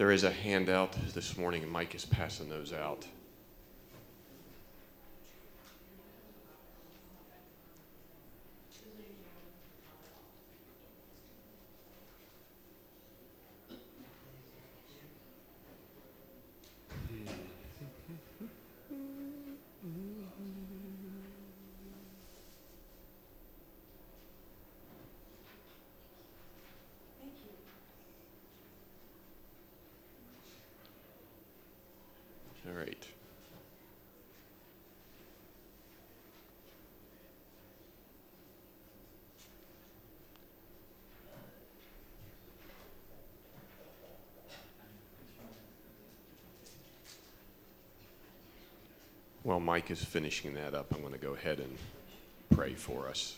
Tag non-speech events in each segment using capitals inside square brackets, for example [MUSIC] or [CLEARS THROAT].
There is a handout this morning, and Mike is passing those out. All right. While Mike is finishing that up, I'm going to go ahead and pray for us.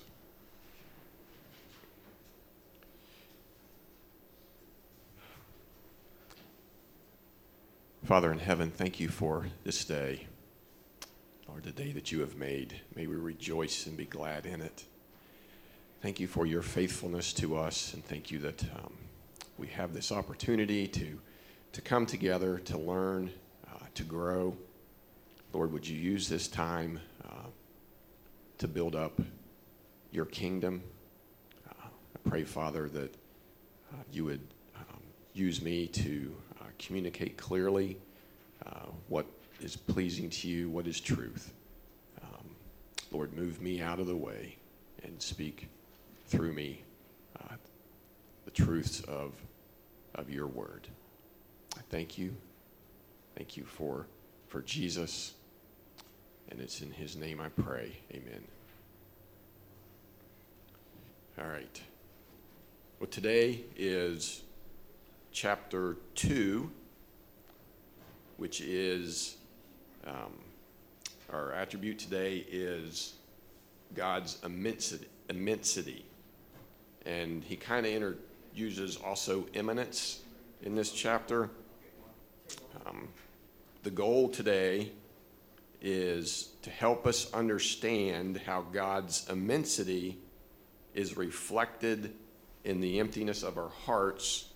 Father in heaven, thank you for this day, Lord, the day that you have made. May we rejoice and be glad in it. Thank you for your faithfulness to us, and thank you that um, we have this opportunity to, to come together, to learn, uh, to grow. Lord, would you use this time uh, to build up your kingdom? Uh, I pray, Father, that uh, you would um, use me to uh, communicate clearly uh, what is pleasing to you, what is truth. Um, Lord, move me out of the way and speak through me uh, the truths of, of your word. I thank you. Thank you for, for Jesus. And it's in his name I pray. Amen. All right. Well, today is chapter 2, which is um, our attribute today is God's immensity. immensity. And he kind of uses also immanence in this chapter. Um, the goal today is to help us understand how God's immensity is reflected in the emptiness of our hearts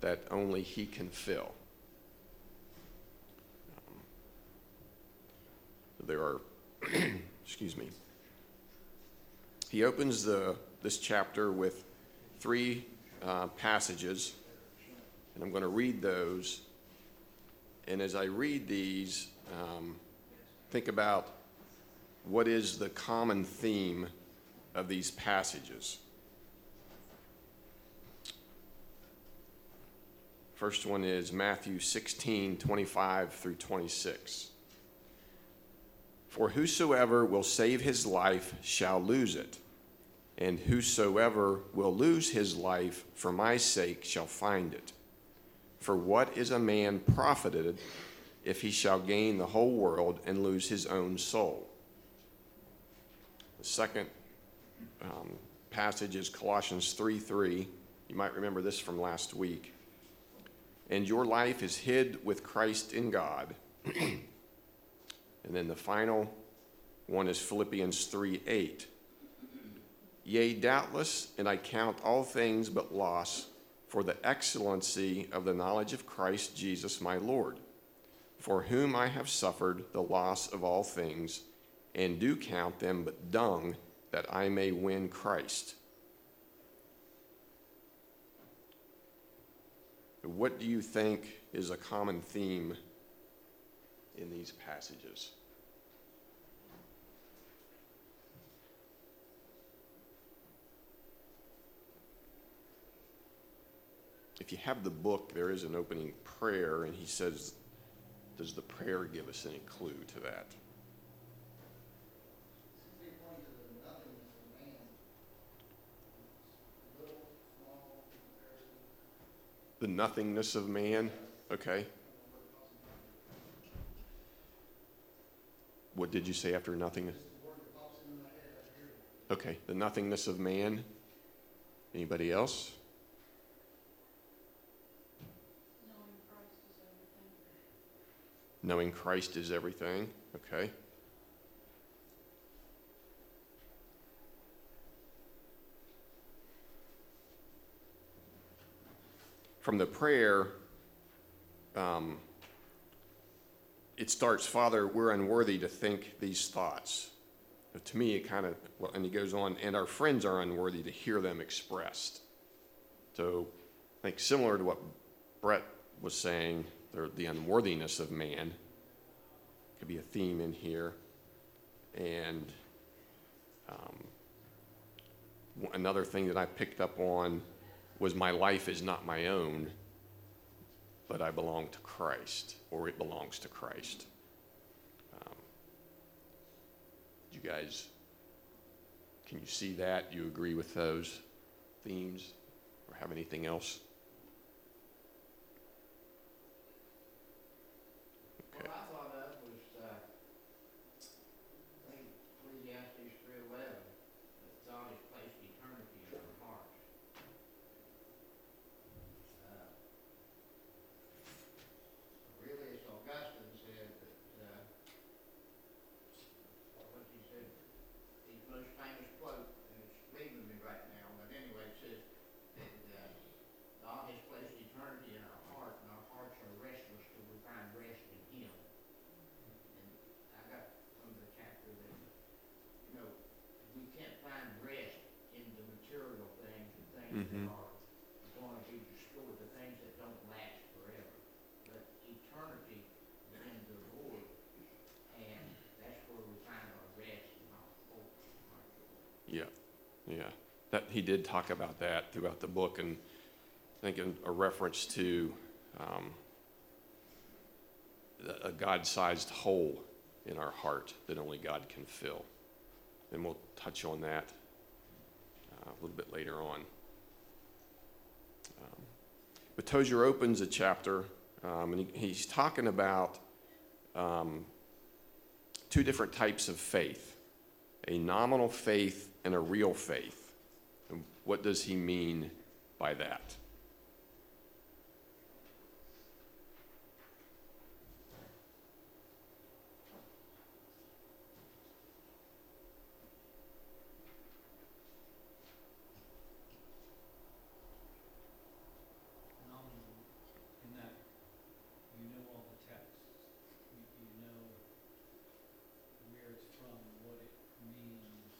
that only He can fill. There are, [CLEARS THROAT] excuse me. He opens the, this chapter with three uh, passages, and I'm going to read those. And as I read these, um, think about what is the common theme of these passages. First one is Matthew 16, 25 through 26. For whosoever will save his life shall lose it, and whosoever will lose his life for my sake shall find it. For what is a man profited if he shall gain the whole world and lose his own soul? The second um, passage is Colossians 3 3. You might remember this from last week and your life is hid with Christ in God. [CLEARS THROAT] and then the final one is Philippians 3 8. Yea, doubtless, and I count all things but loss for the excellency of the knowledge of Christ Jesus my Lord, for whom I have suffered the loss of all things, and do count them but dung, that I may win Christ What do you think is a common theme in these passages? If you have the book, there is an opening prayer, and he says, Does the prayer give us any clue to that? the nothingness of man. Okay. What did you say after nothingness? Okay, the nothingness of man. Anybody else? Knowing Christ is everything. Okay. from the prayer, um, it starts, Father, we're unworthy to think these thoughts. But to me, it kind of, well, and he goes on, and our friends are unworthy to hear them expressed. So I think similar to what Brett was saying, the, the unworthiness of man could be a theme in here. And um, another thing that I picked up on was my life is not my own, but I belong to Christ, or it belongs to Christ. Um, you guys, can you see that? You agree with those themes, or have anything else? Okay. What I thought of was, uh, I think Ecclesiastes three eleven, that God has placed eternity in our hearts. Uh, Really, it's Augustine said that, uh, what he said, his most famous quote, and it's leaving me right now, but anyway, it says that, uh, God has placed eternity in our heart, and our hearts are restless till we find rest in Him. And I got from the chapter that, you know, we can't find rest in the material things Mhm. joy. Yeah, yeah. That he did talk about that throughout the book, and I think in a reference to um, a a God-sized hole in our heart that only God can fill. And we'll touch on that uh, a little bit later on. But Tozer opens a chapter, um, and he, he's talking about um, two different types of faith a nominal faith and a real faith. And what does he mean by that? nominal in that you know all the texts, you, you know where it's from, what it means,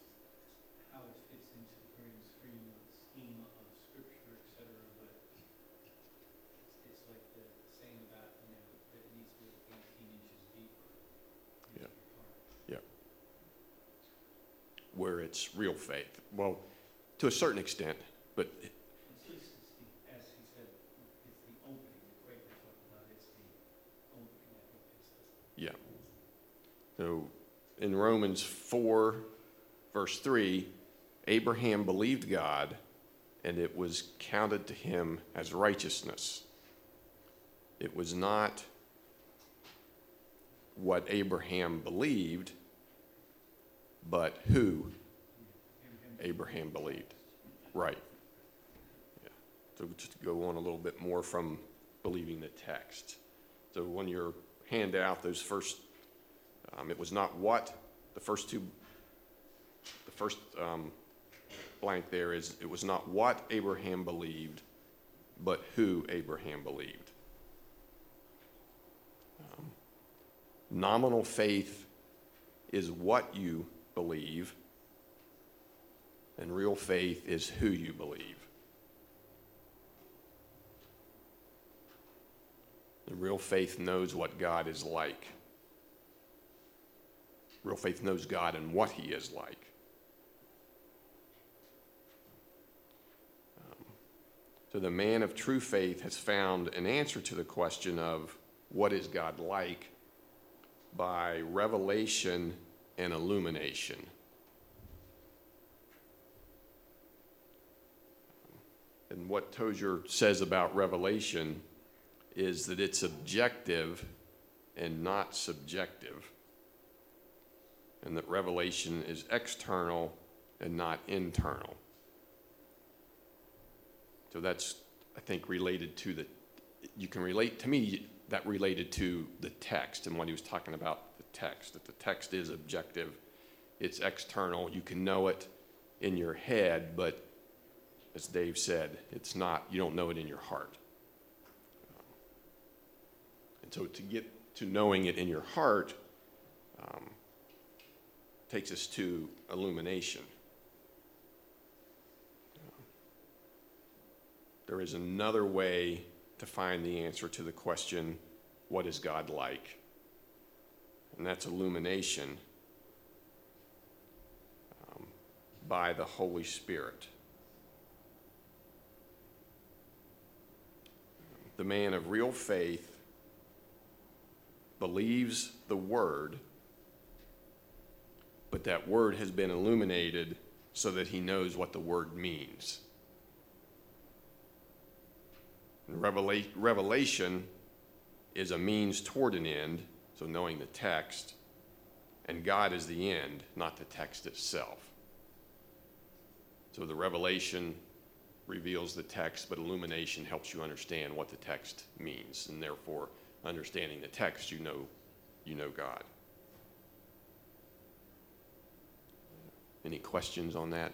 how it fits into the grand scheme of, scheme of scripture, et cetera, but it's, it's like the saying about, you know, that it needs to go eighteen inches deeper into Yeah. your heart. Where it's real faith? Well, to a certain extent, but yeah. So in Romans 4, verse 3, Abraham believed God, and it was counted to him as righteousness. It was not what Abraham believed, but who Abraham believed. Right. Yeah. So just go on a little bit more from believing the text. So when your handout, those first, um, it was not what, the first two, the first um, blank there is, it was not what Abraham believed, but who Abraham believed. Um, nominal faith is what you believe, and real faith is who you believe. The real faith knows what God is like. Real faith knows God and what He is like. Um, so the man of true faith has found an answer to the question of what is God like by revelation and illumination. And what Tozer says about revelation is that it's objective and not subjective. And that revelation is external and not internal. So that's, I think, related to the, you can relate, to me, that related to the text and what he was talking about the text, that the text is objective, it's external, you can know it in your head, but as Dave said, it's not, you don't know it in your heart. And so to get to knowing it in your heart um, takes us to illumination. There is another way to find the answer to the question, what is God like? And that's illumination um, by the Holy Spirit. The man of real faith believes the word, but that word has been illuminated so that he knows what the word means. Revela- Revelation is a means toward an end, so knowing the text, and God is the end, not the text itself. So the revelation reveals the text, but illumination helps you understand what the text means, and therefore, understanding the text, you know, you know God. Any questions on that?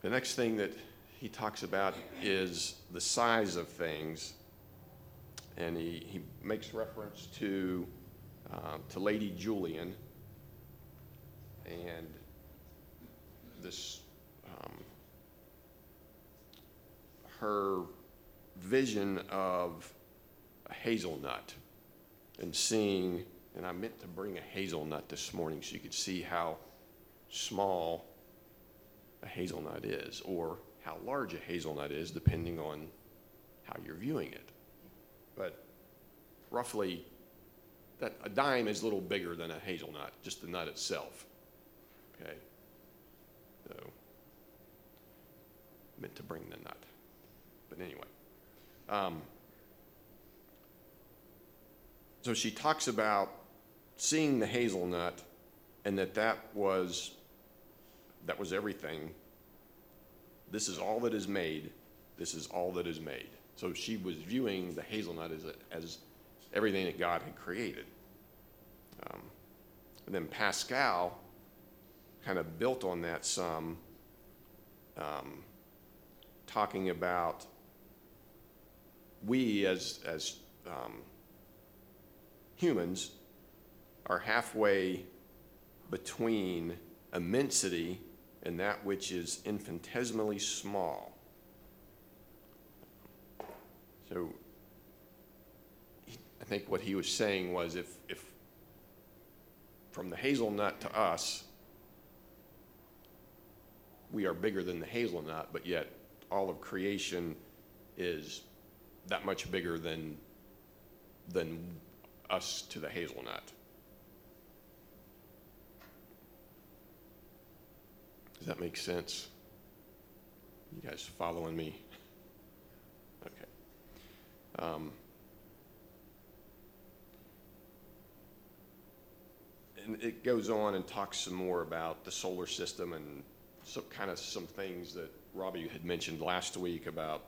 The next thing that he talks about is the size of things, and he, he makes reference to, uh, to Lady Julian and this, um, her vision of a hazelnut and seeing, and I meant to bring a hazelnut this morning so you could see how small a hazelnut is, or how large a hazelnut is, depending on how you're viewing it. But roughly, that a dime is a little bigger than a hazelnut, just the nut itself. Okay, so meant to bring the nut, but anyway. Um, so she talks about seeing the hazelnut, and that that was that was everything. This is all that is made. This is all that is made. So she was viewing the hazelnut as, as everything that God had created. Um, and then Pascal kind of built on that some, um, talking about we as, as um, humans are halfway between immensity and that which is infinitesimally small. So I think what he was saying was if, if from the hazelnut to us, we are bigger than the hazelnut, but yet all of creation is that much bigger than, than us to the hazelnut. Does that make sense? You guys following me? [LAUGHS] Okay. Um, and it goes on and talks some more about the solar system and some kind of some things that Robbie had mentioned last week about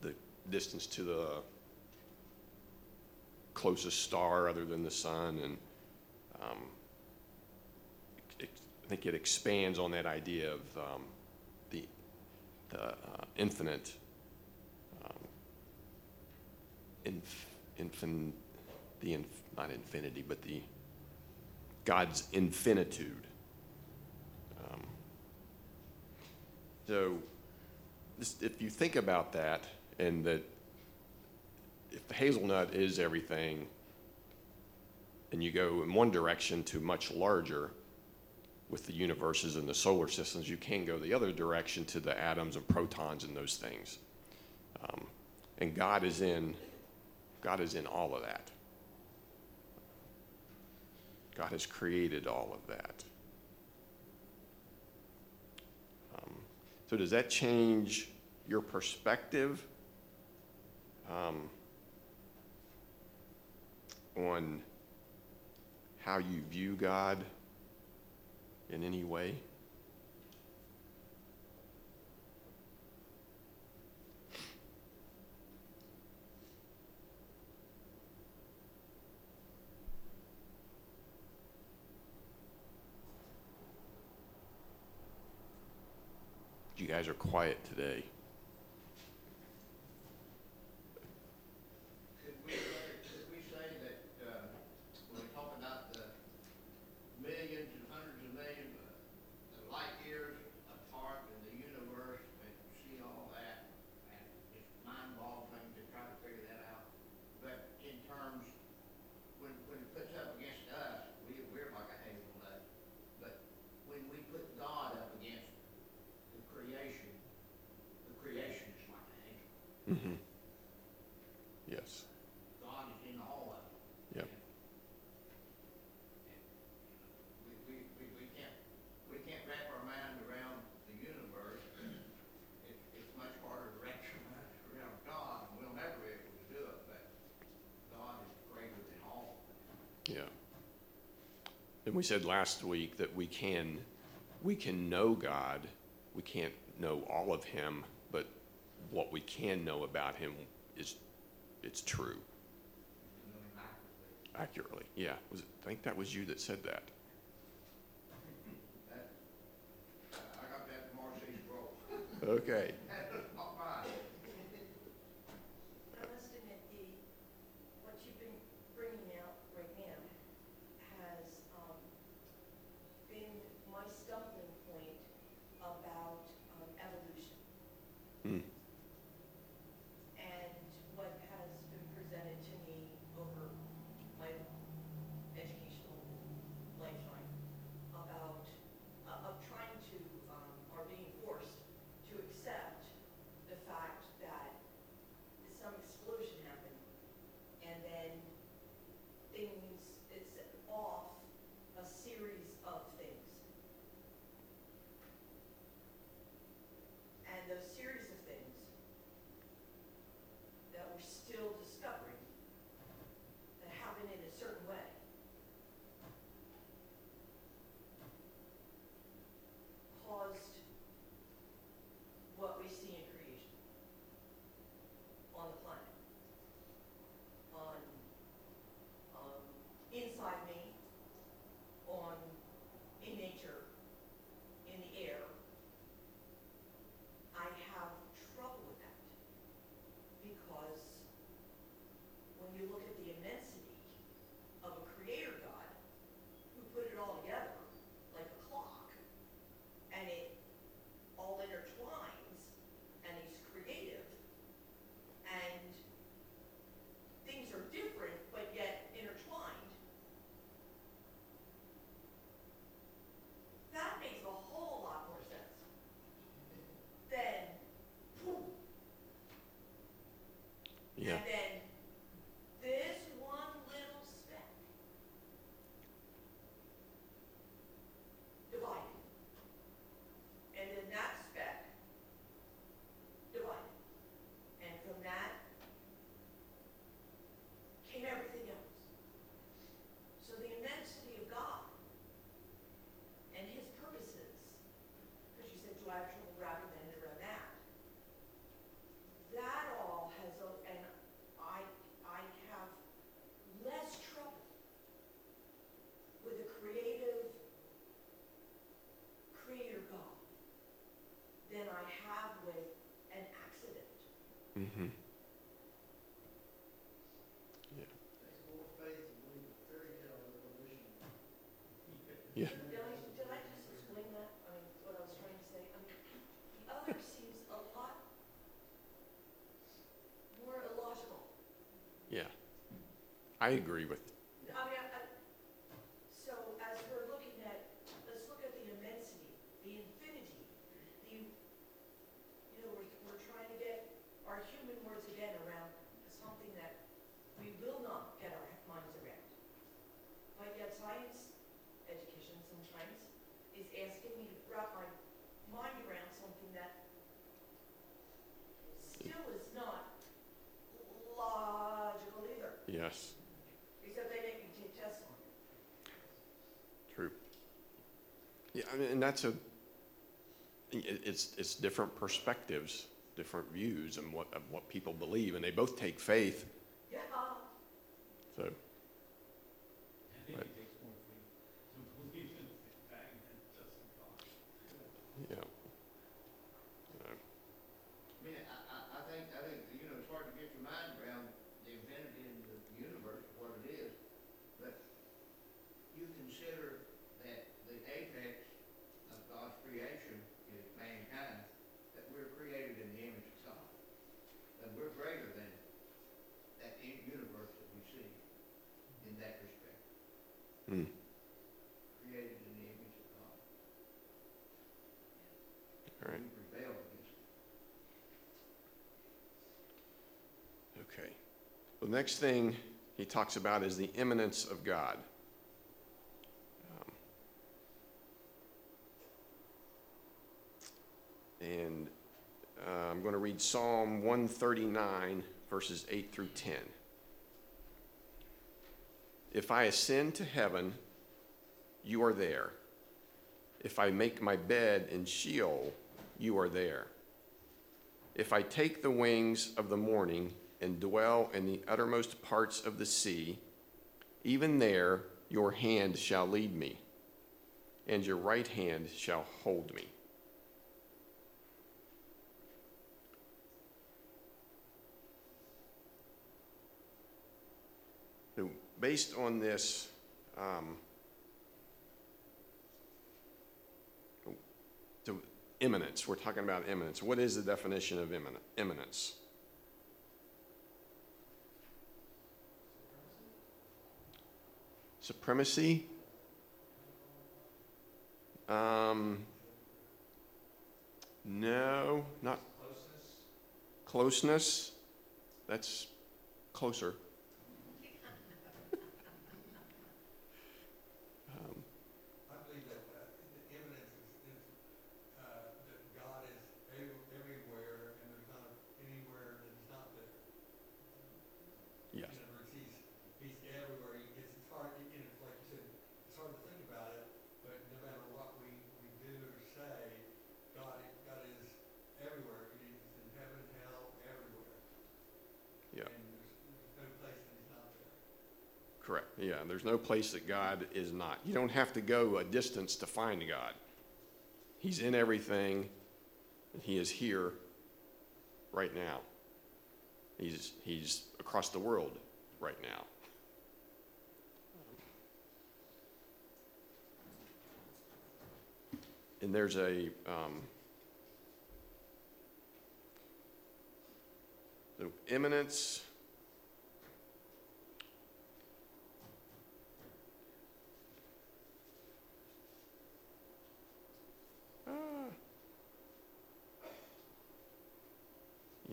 the distance to the closest star other than the sun and um, it, I think it expands on that idea of um, the, the uh, infinite, um, inf, infin, the inf, not infinity, but the God's infinitude. So, if you think about that, and that if the hazelnut is everything, and you go in one direction to much larger with the universes and the solar systems, you can go the other direction to the atoms and protons and those things. Um, and God is in, God is in all of that. God has created all of that. So does that change your perspective um, on how you view God in any way? guys are quiet today. We said last week that we can, we can know God. We can't know all of Him, but what we can know about Him is, it's true. Accurately, yeah. Was it, I think that was you that said that. Okay. I agree with I So as we're looking at, let's look at the immensity, the infinity, the, you know, we're, we're trying to get our human words again around something that we will not get our minds around. But yet science, education sometimes, is asking me to wrap my mind around something that still is not logical either. yes. I mean, and that's a it's it's different perspectives, different views, and what of what people believe, and they both take faith. Yeah. So. Right. The next thing he talks about is the immanence of God. Um, And uh, I'm going to read Psalm 139, verses 8 through 10. If I ascend to heaven, you are there. If I make my bed in Sheol, you are there. If I take the wings of the morning and dwell in the uttermost parts of the sea, even there your hand shall lead me, and your right hand shall hold me. Based on this, um, so immanence, we're talking about immanence. What is the definition of immin- immanence? Supremacy? Um, no, not. Closeness? Closeness? That's closer. Um, I believe that uh, the evidence is, is uh, that God is ev- everywhere and there's not anywhere that He's not there. Yes. In other words, He's, He's everywhere. He- It's it's hard, and it's like you said, it's hard to think about it, but no matter what we, we do or say, God, i- God is everywhere. He's in heaven, hell, everywhere. Yeah. And there's, there's no place that He's not there. Yeah, there's no place that God is not. You don't have to go a distance to find God. He's in everything. and He is here right now. He's, he's across the world right now. And there's a, um, so immanence.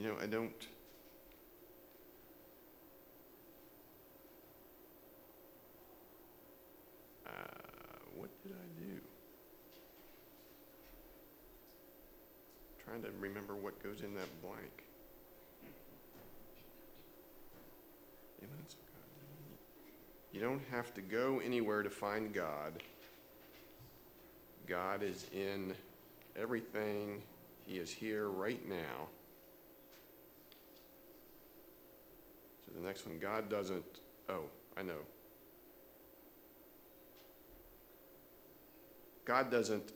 You know, I don't. Uh, what did I do? Trying to remember what goes in that blank. You don't have to go anywhere to find God. God is in everything. He is here right now. The next one, God doesn't, oh, I know. God doesn't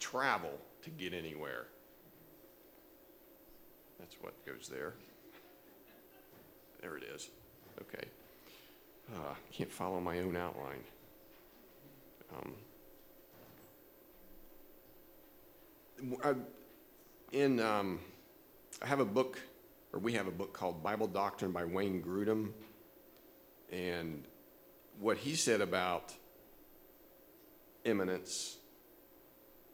travel to get anywhere. That's what goes there. There it is. Okay. Uh, can't follow my own outline. Um, I, in, um, I have a book, or we have a book called Bible Doctrine by Wayne Grudem. And what he said about immanence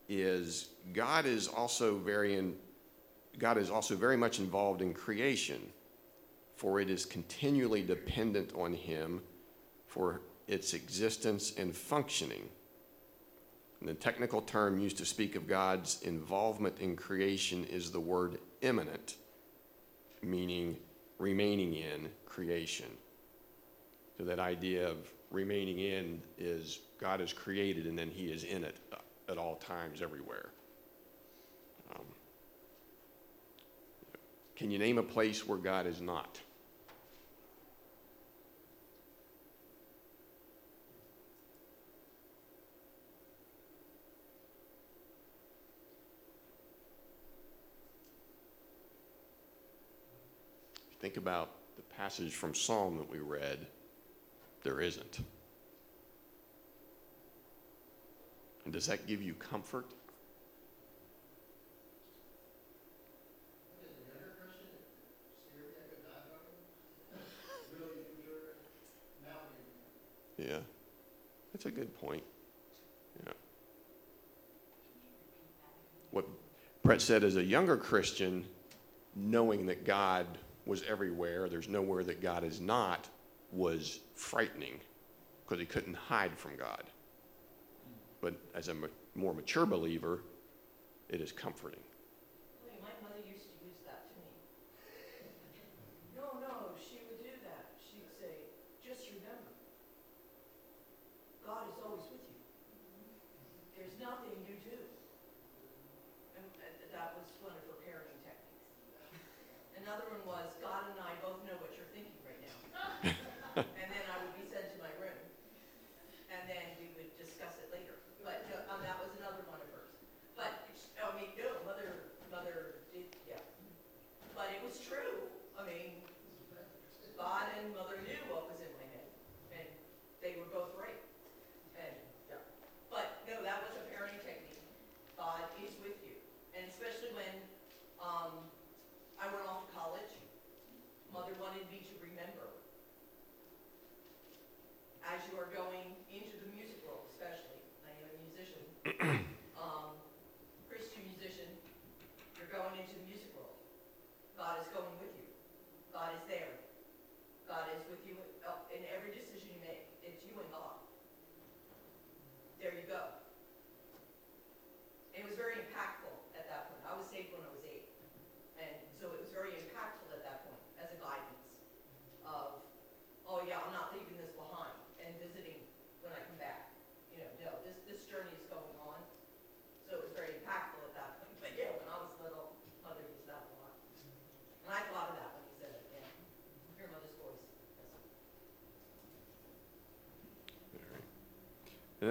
is God is also very in, God is also very much involved in creation, for it is continually dependent on him for its existence and functioning. And the technical term used to speak of God's involvement in creation is the word immanent, meaning remaining in creation. So that idea of remaining in is God is created and then he is in it at all times, everywhere. Um, can you name a place where God is not? think about the passage from Psalm that we read, there isn't. And does that give you comfort? Yeah, that's a good point. Yeah. What Brett said as a younger Christian, knowing that God was everywhere. There's nowhere that God is not was frightening because he couldn't hide from God. But as a more mature believer, it is comforting.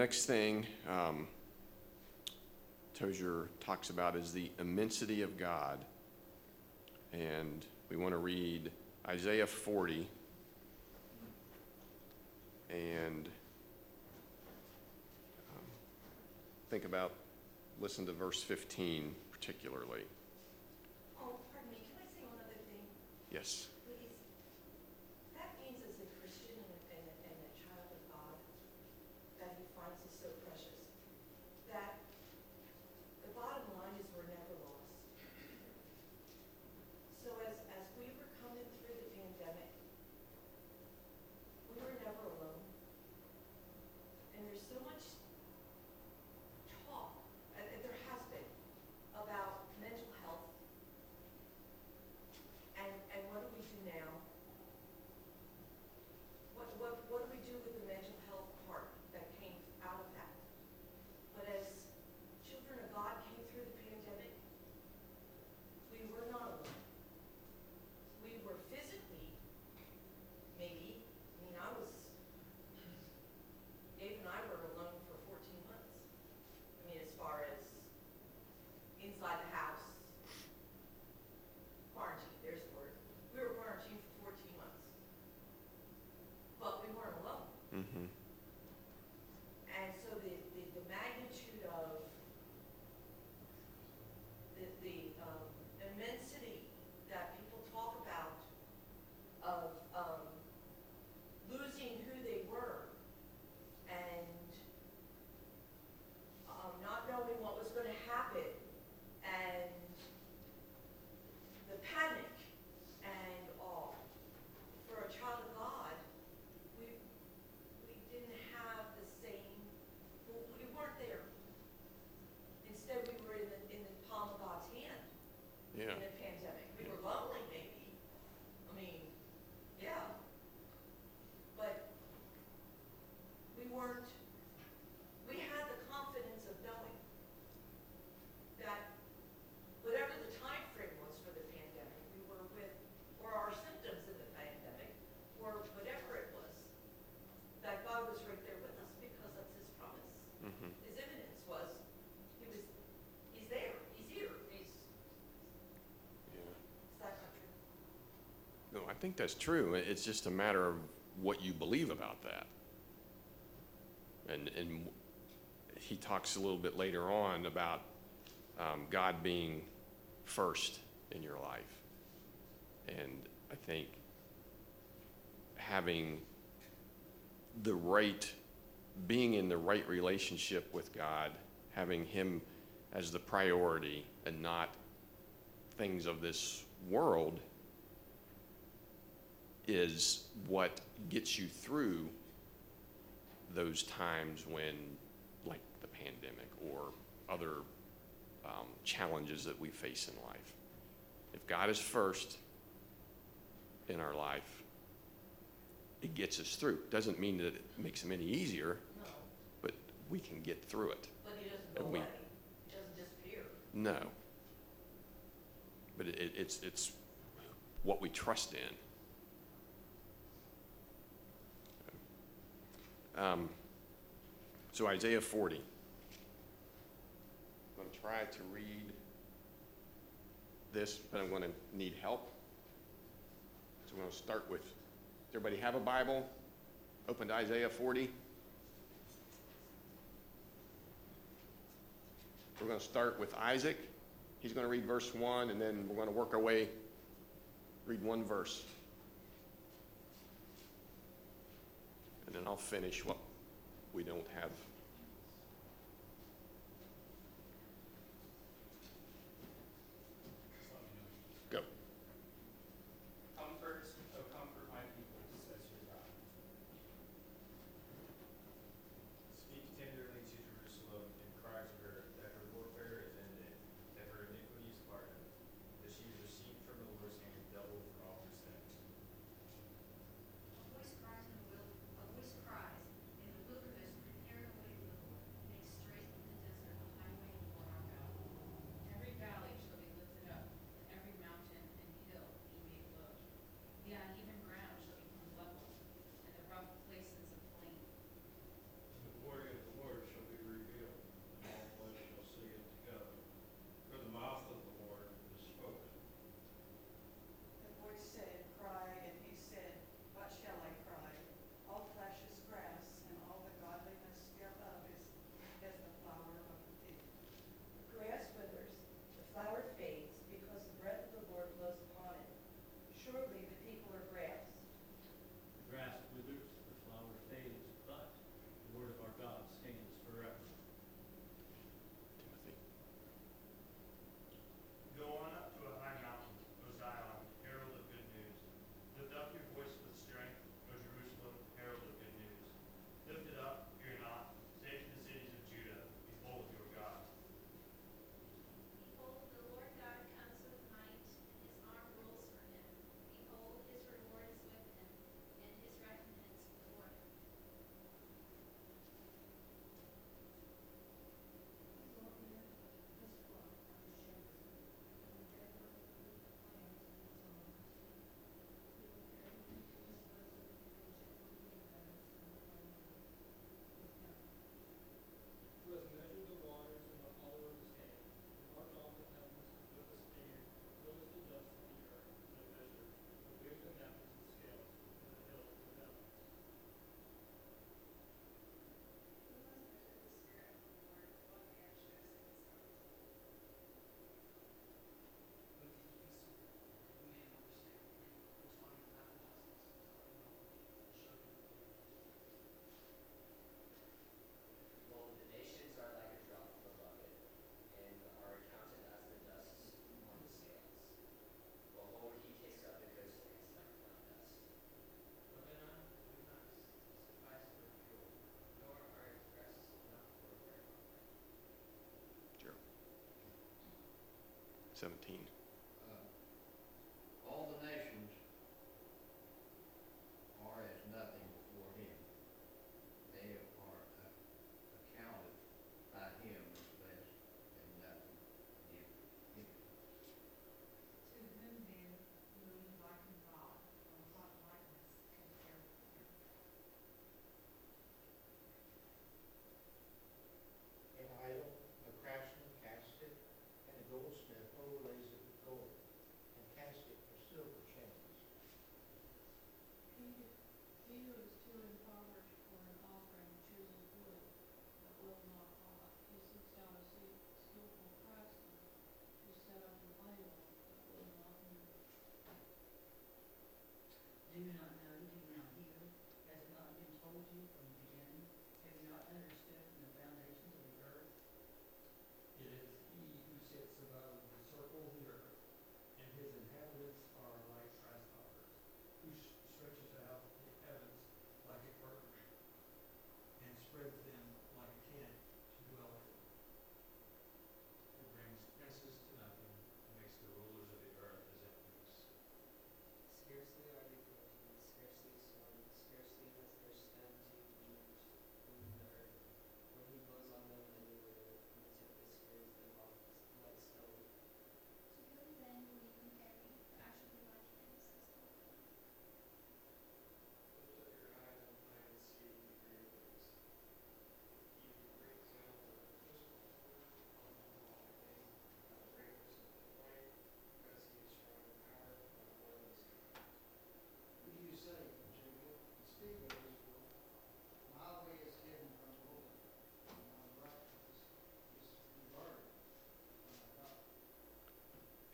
next thing um, Tozer talks about is the immensity of God. And we want to read Isaiah 40 and um, think about, listen to verse 15 particularly. Oh, pardon me, can I say one other thing? Yes. think that's true. It's just a matter of what you believe about that. And, and he talks a little bit later on about um, God being first in your life. And I think having the right, being in the right relationship with God, having Him as the priority and not things of this world is what gets you through those times when, like the pandemic or other um, challenges that we face in life. If God is first in our life, it gets us through. Doesn't mean that it makes them any easier, no. but we can get through it. But he doesn't go we, away. He doesn't disappear. No. But it, it's, it's what we trust in Um, so, Isaiah 40. I'm going to try to read this, but I'm going to need help. So, I'm going to start with Does everybody have a Bible? Open to Isaiah 40. We're going to start with Isaac. He's going to read verse 1, and then we're going to work our way, read one verse. and I'll finish what we don't have. 17.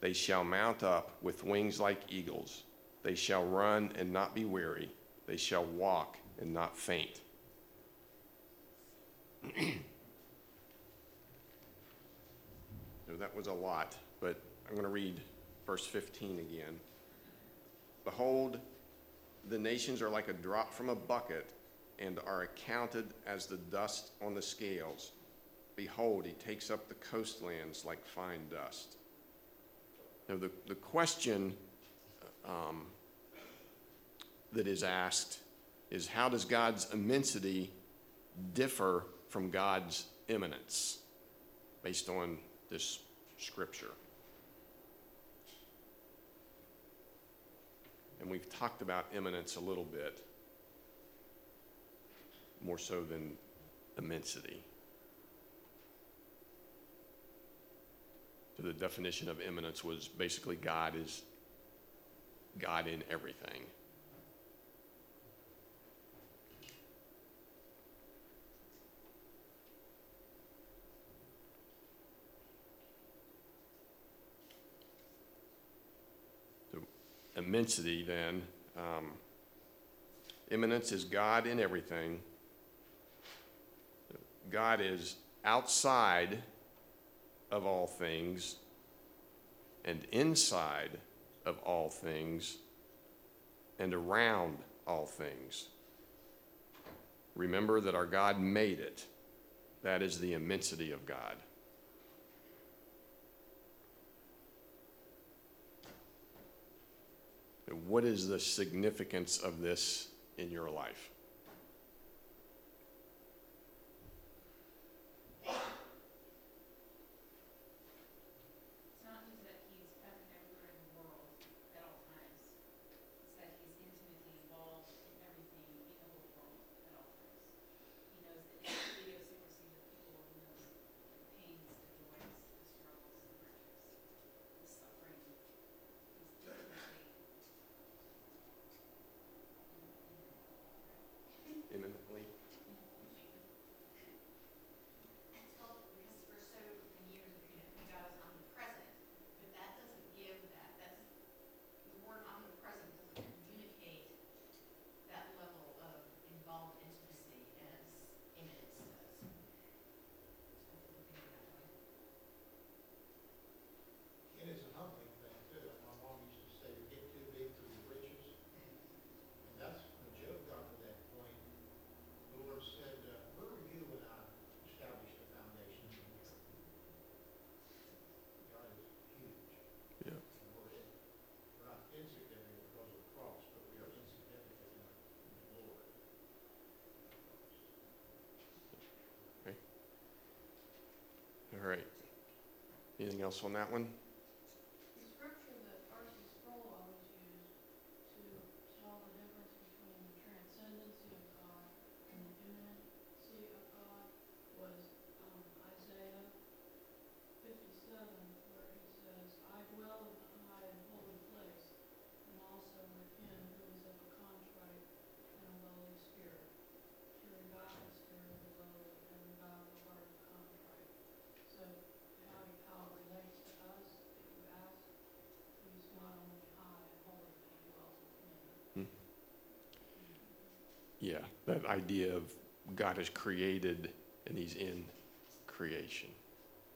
They shall mount up with wings like eagles. They shall run and not be weary. They shall walk and not faint. [CLEARS THROAT] so that was a lot, but I'm going to read verse 15 again. Behold, the nations are like a drop from a bucket and are accounted as the dust on the scales. Behold, he takes up the coastlands like fine dust. Now, the, the question um, that is asked is how does God's immensity differ from God's immanence based on this scripture? And we've talked about immanence a little bit, more so than immensity. So the definition of immanence was basically God is God in everything. So immensity then, um, immanence is God in everything. God is outside of all things and inside of all things and around all things. Remember that our God made it. That is the immensity of God. What is the significance of this in your life? It's not just that he's present everywhere in the world at all times. It's that he's intimately involved in everything in the whole world at all times. He knows the idiosyncrasies of people, he knows the pains, the joys, the struggles, the hardships, the suffering. He's intimately. Immanently? It's called, because for so many years, you know, God is omnipresent, but that doesn't give that, that's, the word omnipresent doesn't communicate that level of involved intimacy as immanence does. So if we're looking at it that way. It is a humbling thing too. My mom used to say, "You get too big for your britches." And that's when Job got to that point. The Lord said, uh, "Where were you when I established the foundation of the earth?" God is huge. Yeah. And we're, in- we're not insignificant because of the cross, but we are insignificant in the Lord. All right. Anything else on that one? The scripture that R.C. Sproul always used to tell the difference between the transcendency of God and the immanency of God was um, Isaiah fifty-seven, where he says, "I dwell in the high and holy place, and also with him who is of a contrite and a lowly spirit, to revive the spirit of the lowly and revive the heart of the contrite." So how, how it relates to us, if you ask, he's not only high and holy, but he dwells within. Yeah, that idea of God is created and he's in creation.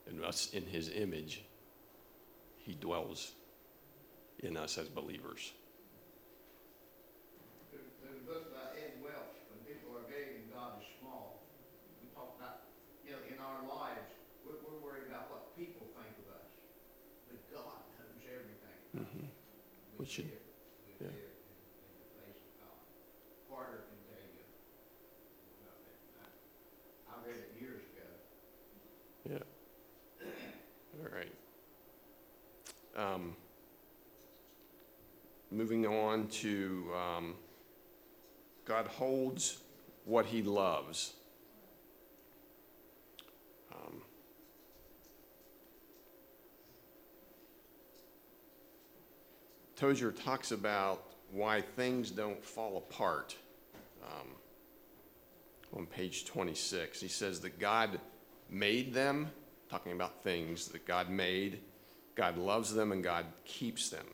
And us in his image, he dwells in us as believers. There's, there's a book by Ed Welch, When People Are Big and God is Small. We talk about, you know, in our lives, we're, we're worried about what people think of us. But God knows everything. Mhm. We should- live- We yeah. live in, in the face of God. Carter can tell you about that. I- I read it years ago. Yeah. All right. Um, moving on to um, God holds what he loves. Um, Tozer talks about why things don't fall apart um, on page 26. He says that God made them, talking about things that God made, God loves them, and God keeps them.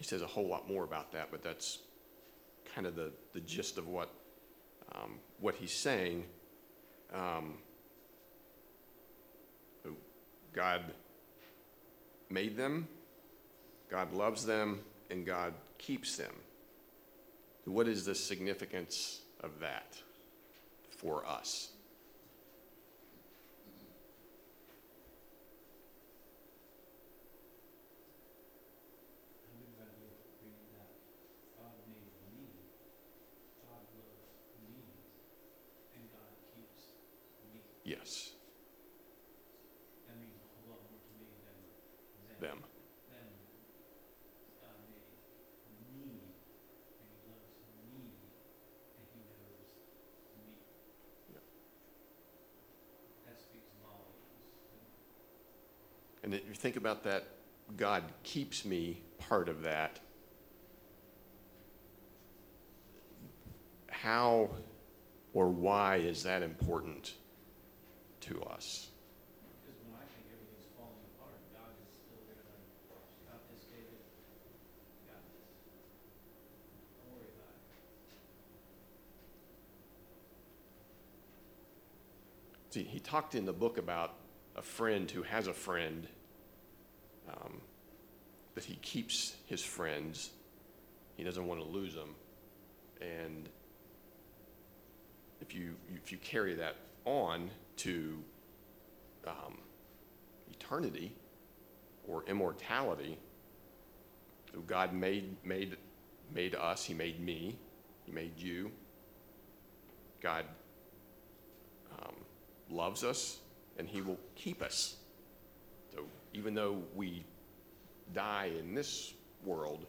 He says a whole lot more about that, but that's kind of the, the gist of what, um, what he's saying. Um, God made them, God loves them, and God keeps them. What is the significance of that for us? I would rather read that God made me, God loves me, and God keeps me. Yes, That means a whole lot more to me than them. them. Then God made me, and He loves me, and He knows me. Yep. That speaks volumes. And if you think about that, God keeps me part of that. How or why is that important to us? See, he talked in the book about a friend who has a friend, um, that he keeps his friends. He doesn't want to lose them. And if you, if you carry that on to um, eternity or immortality, so God made, made, made us, He made me, He made you. God um, loves us, and He will keep us. So even though we die in this world,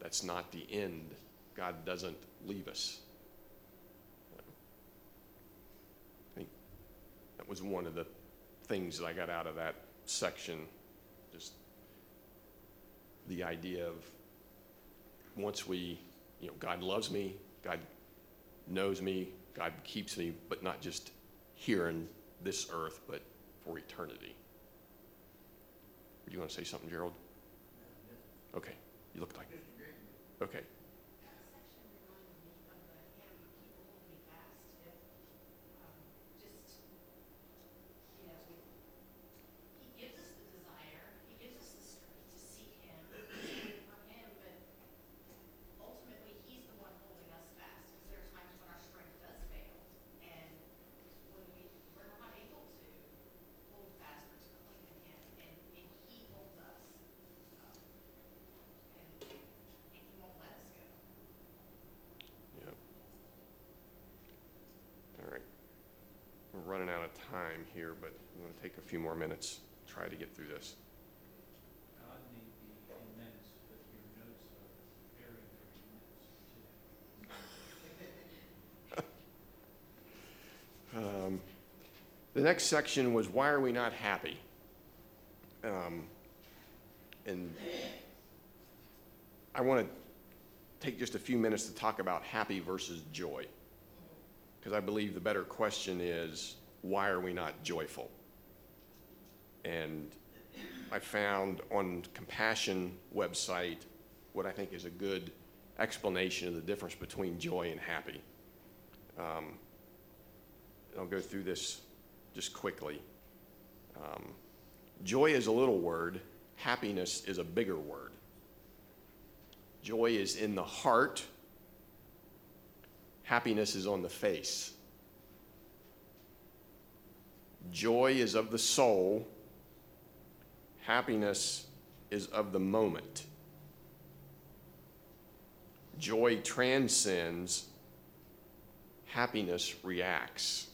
that's not the end. God doesn't leave us. I think that was one of the things that I got out of that section. Just the idea of once we, you know, God loves me, God knows me, God keeps me, but not just here in this earth, but for eternity. Do you want to say something, Gerald? Okay, you look like, okay. That section reminded me of the hymn, Keep Hold Me Fast. It, um, just, you know, we, he gives us the desire, he gives us the strength to seek him, to seek from him, but ultimately, he's the one holding us fast, because there are times when our strength does fail, and when we, we're not able to hold fast or to cling to him, and, and he holds us. um, And, and he won't let us go. Yep. All right. We're running out of time here, but I'm going to take a few more minutes, to try to get through this. God may be immense, but your notes are very, very immense today. [LAUGHS] Um, The next section was why are we not happy? Um, And I want to take just a few minutes to talk about happy versus joy. Because I believe the better question is, why are we not joyful? And I found on Compassion website what I think is a good explanation of the difference between joy and happy. Um, and I'll go through this just quickly. Um, joy is a little word, happiness is a bigger word. Joy is in the heart, happiness is on the face. Joy is of the soul, happiness is of the moment. Joy transcends, happiness reacts.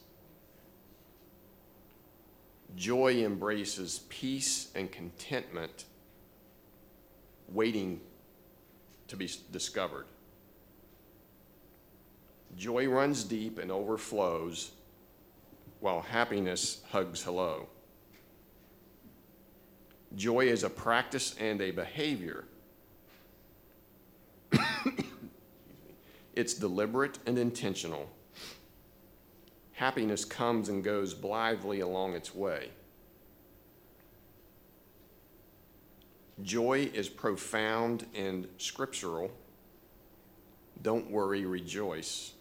Joy embraces peace and contentment waiting to be discovered. Joy runs deep and overflows, while happiness hugs hello. Joy is a practice and a behavior. [COUGHS] it's deliberate and intentional. Happiness comes and goes blithely along its way. Joy is profound and scriptural. Don't worry, rejoice.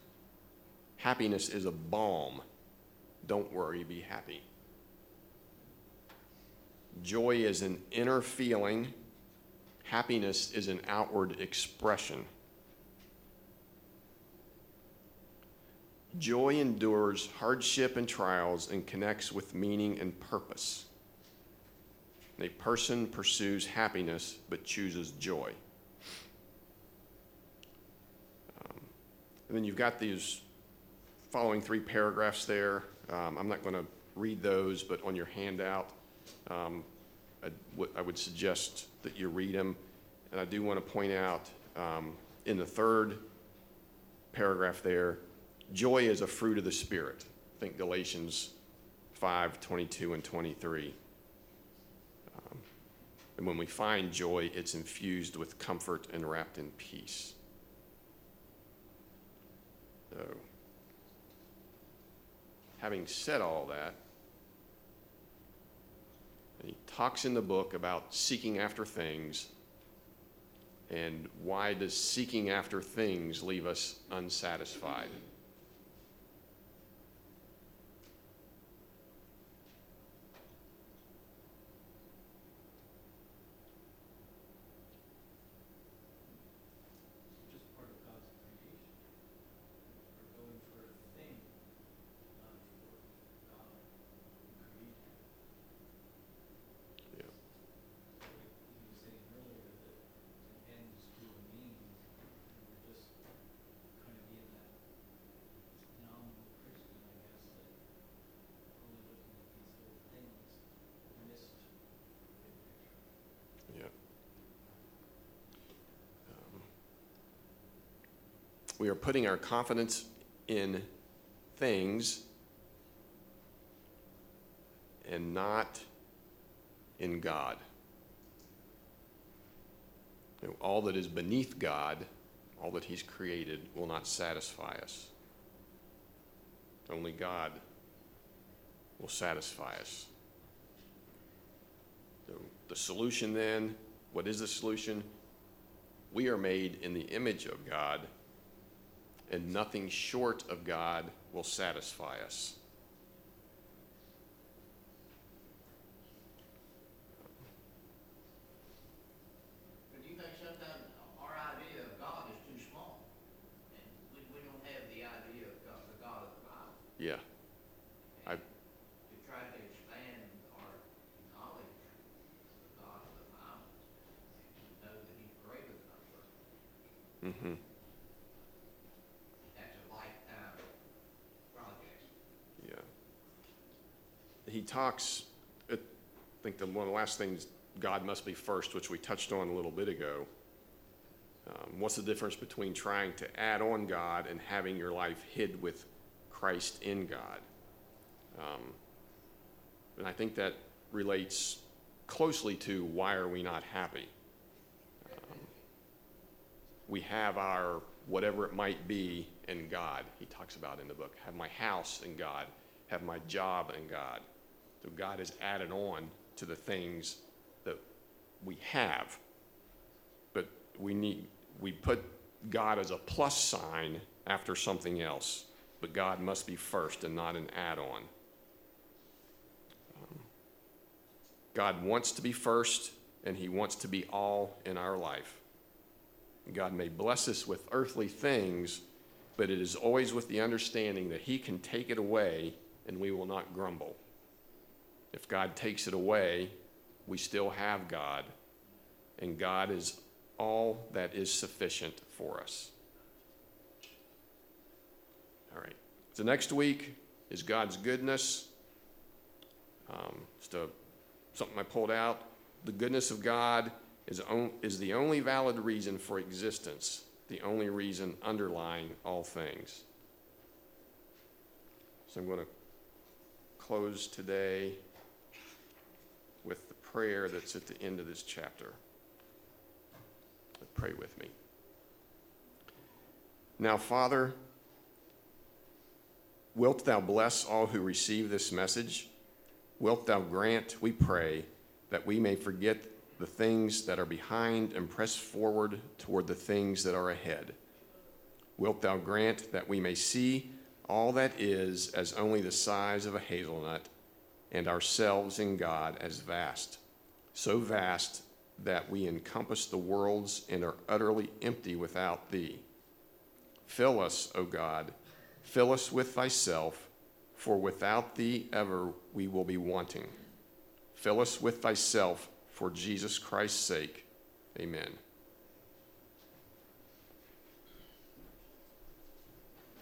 Happiness is a balm. Don't worry, be happy. Joy is an inner feeling. Happiness is an outward expression. Joy endures hardship and trials and connects with meaning and purpose. A person pursues happiness but chooses joy. Um, and then you've got these following three paragraphs there. Um, I'm not going to read those, but on your handout, um, I, w- I would suggest that you read them. And I do want to point out um, in the third paragraph there, joy is a fruit of the Spirit. Think Galatians 5 22 and 23. Um, and when we find joy, it's infused with comfort and wrapped in peace. So, having said all that, he talks in the book about seeking after things and why does seeking after things leave us unsatisfied? just part of God's creation. We're going for a thing, not for God who created it. Yeah. So he he was saying earlier that an end is to a means, and we're just kind of being that nominal Christian, I guess, that only looking at these little things, missed the big picture. Yeah. Um, We are putting our confidence in things and not in God. You know, all that is beneath God, all that He's created, will not satisfy us. Only God will satisfy us. So the solution then, what is the solution? We are made in the image of God, and nothing short of God will satisfy us. But do you think sometimes our idea of God is too small? And we, we don't have the idea of God, the God of the Bible. Yeah, I- And To try to expand our knowledge of the God of the Bible, and know that He's greater than ourselves. mm-hmm, That's a lifetime project. yeah. He talks, I think the, one of the last things, God must be first, which we touched on a little bit ago. Um, what's the difference between trying to add on God and having your life hid with Christ in God? Um, and I think that relates closely to why are we not happy? Um, we have our whatever it might be in God. He talks about in the book. Have my house in God. Have my job in God. So God is added on to the things that we have. But we need we put God as a plus sign after something else. But God must be first and not an add-on. Um, God wants to be first, and He wants to be all in our life. God may bless us with earthly things, but it is always with the understanding that He can take it away and we will not grumble. If God takes it away, we still have God, and God is all that is sufficient for us. All right. So next week is God's goodness. Um, just a, something I pulled out. The goodness of God is, on, is the only valid reason for existence, the only reason underlying all things. So I'm going to close today prayer that's at the end of this chapter. Pray with me. Now, Father, wilt thou bless all who receive this message? Wilt thou grant, we pray, that we may forget the things that are behind and press forward toward the things that are ahead? Wilt thou grant that we may see all that is as only the size of a hazelnut, and ourselves in God as vast, so vast that we encompass the worlds and are utterly empty without thee? Fill us, O God, fill us with thyself, for without thee ever we will be wanting. Fill us with thyself for Jesus Christ's sake. Amen.